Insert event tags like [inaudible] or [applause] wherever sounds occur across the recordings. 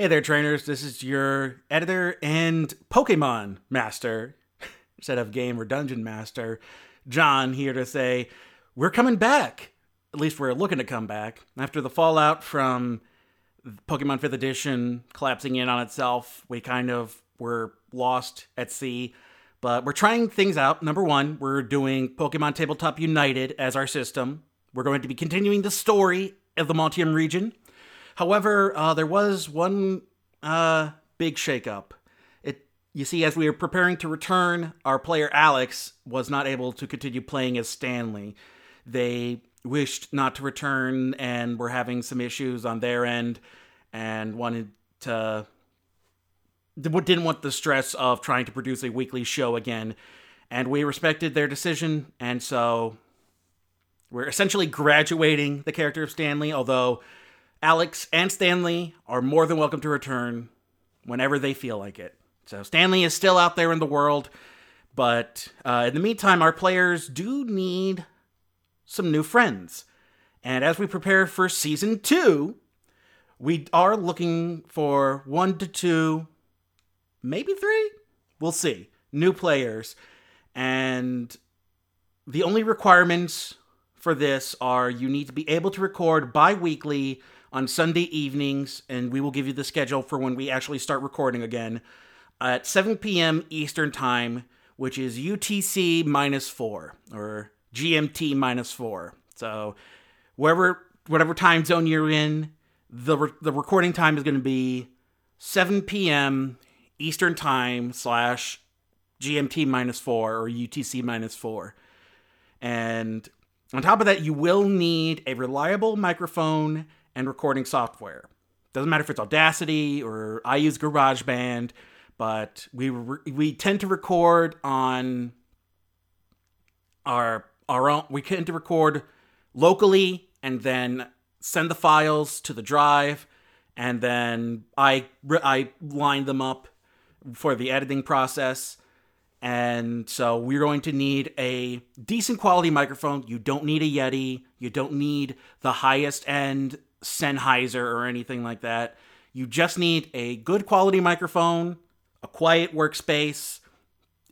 Hey there, trainers. This is your editor and Pokemon master, [laughs] instead of game or dungeon master, John, here to say we're coming back. At least we're looking to come back. After the fallout from Pokemon 5th Edition collapsing in on itself, we kind of were lost at sea. But we're trying things out. Number one, we're doing Pokemon Tabletop United as our system. We're going to be continuing the story of the Montium region. However, uh, there was one uh, big shakeup. It, you see, as we were preparing to return, our player Alex was not able to continue playing as Stanley. They wished not to return and were having some issues on their end and wanted to didn't want the stress of trying to produce a weekly show again and we respected their decision and so we're essentially graduating the character of Stanley although Alex and Stanley are more than welcome to return whenever they feel like it. So Stanley is still out there in the world, but uh, in the meantime, our players do need some new friends. And as we prepare for season two, we are looking for one to two, maybe three. We'll see. New players. And the only requirements for this are you need to be able to record bi weekly on Sunday evenings, and we will give you the schedule for when we actually start recording again at 7 p.m. Eastern Time, which is UTC minus four or GMT minus four. So, wherever, whatever time zone you're in, the re- the recording time is going to be 7 p.m. Eastern Time slash GMT minus four or UTC minus four. And on top of that, you will need a reliable microphone and recording software. Doesn't matter if it's Audacity or I use GarageBand, but we re- we tend to record on our our own. We tend to record locally and then send the files to the drive, and then I I line them up for the editing process. And so we're going to need a decent quality microphone. You don't need a Yeti. You don't need the highest end Sennheiser or anything like that. You just need a good quality microphone, a quiet workspace,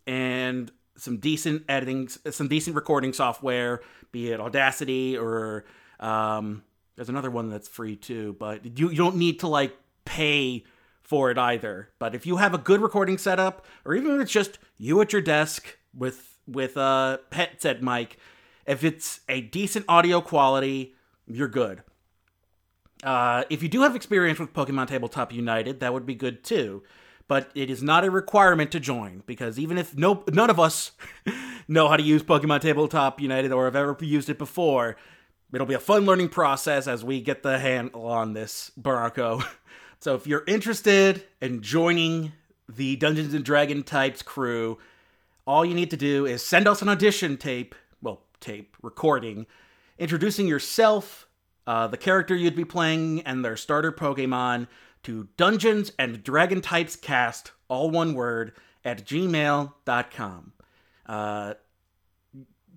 and some decent editing, some decent recording software, be it Audacity or um, there's another one that's free too. But you, you don't need to like pay for it either. But if you have a good recording setup, or even if it's just you at your desk with with a headset mic, if it's a decent audio quality, you're good. Uh, if you do have experience with Pokemon Tabletop United, that would be good too. But it is not a requirement to join because even if no none of us [laughs] know how to use Pokemon Tabletop United or have ever used it before, it'll be a fun learning process as we get the handle on this Barako. [laughs] so if you're interested in joining the Dungeons and Dragon types crew, all you need to do is send us an audition tape, well, tape recording, introducing yourself uh, the character you'd be playing, and their starter Pokemon to Dungeons and Dragon Types Cast, all one word, at gmail.com. Uh,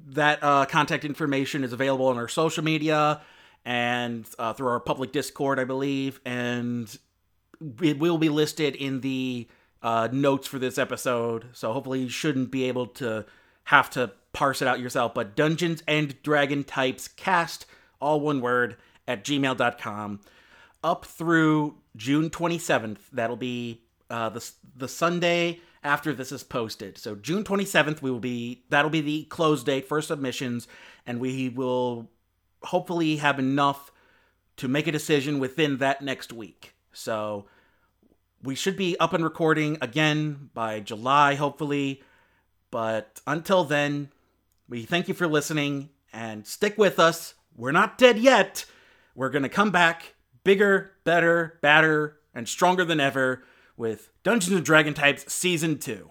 that uh, contact information is available on our social media and uh, through our public Discord, I believe, and it will be listed in the uh, notes for this episode. So hopefully, you shouldn't be able to have to parse it out yourself. But Dungeons and Dragon Types Cast all one word, at gmail.com up through June 27th. That'll be uh, the, the Sunday after this is posted. So June 27th, we will be that'll be the close date for submissions, and we will hopefully have enough to make a decision within that next week. So we should be up and recording again by July, hopefully. But until then, we thank you for listening and stick with us we're not dead yet. We're going to come back bigger, better, badder, and stronger than ever with Dungeons and Dragon Types Season 2.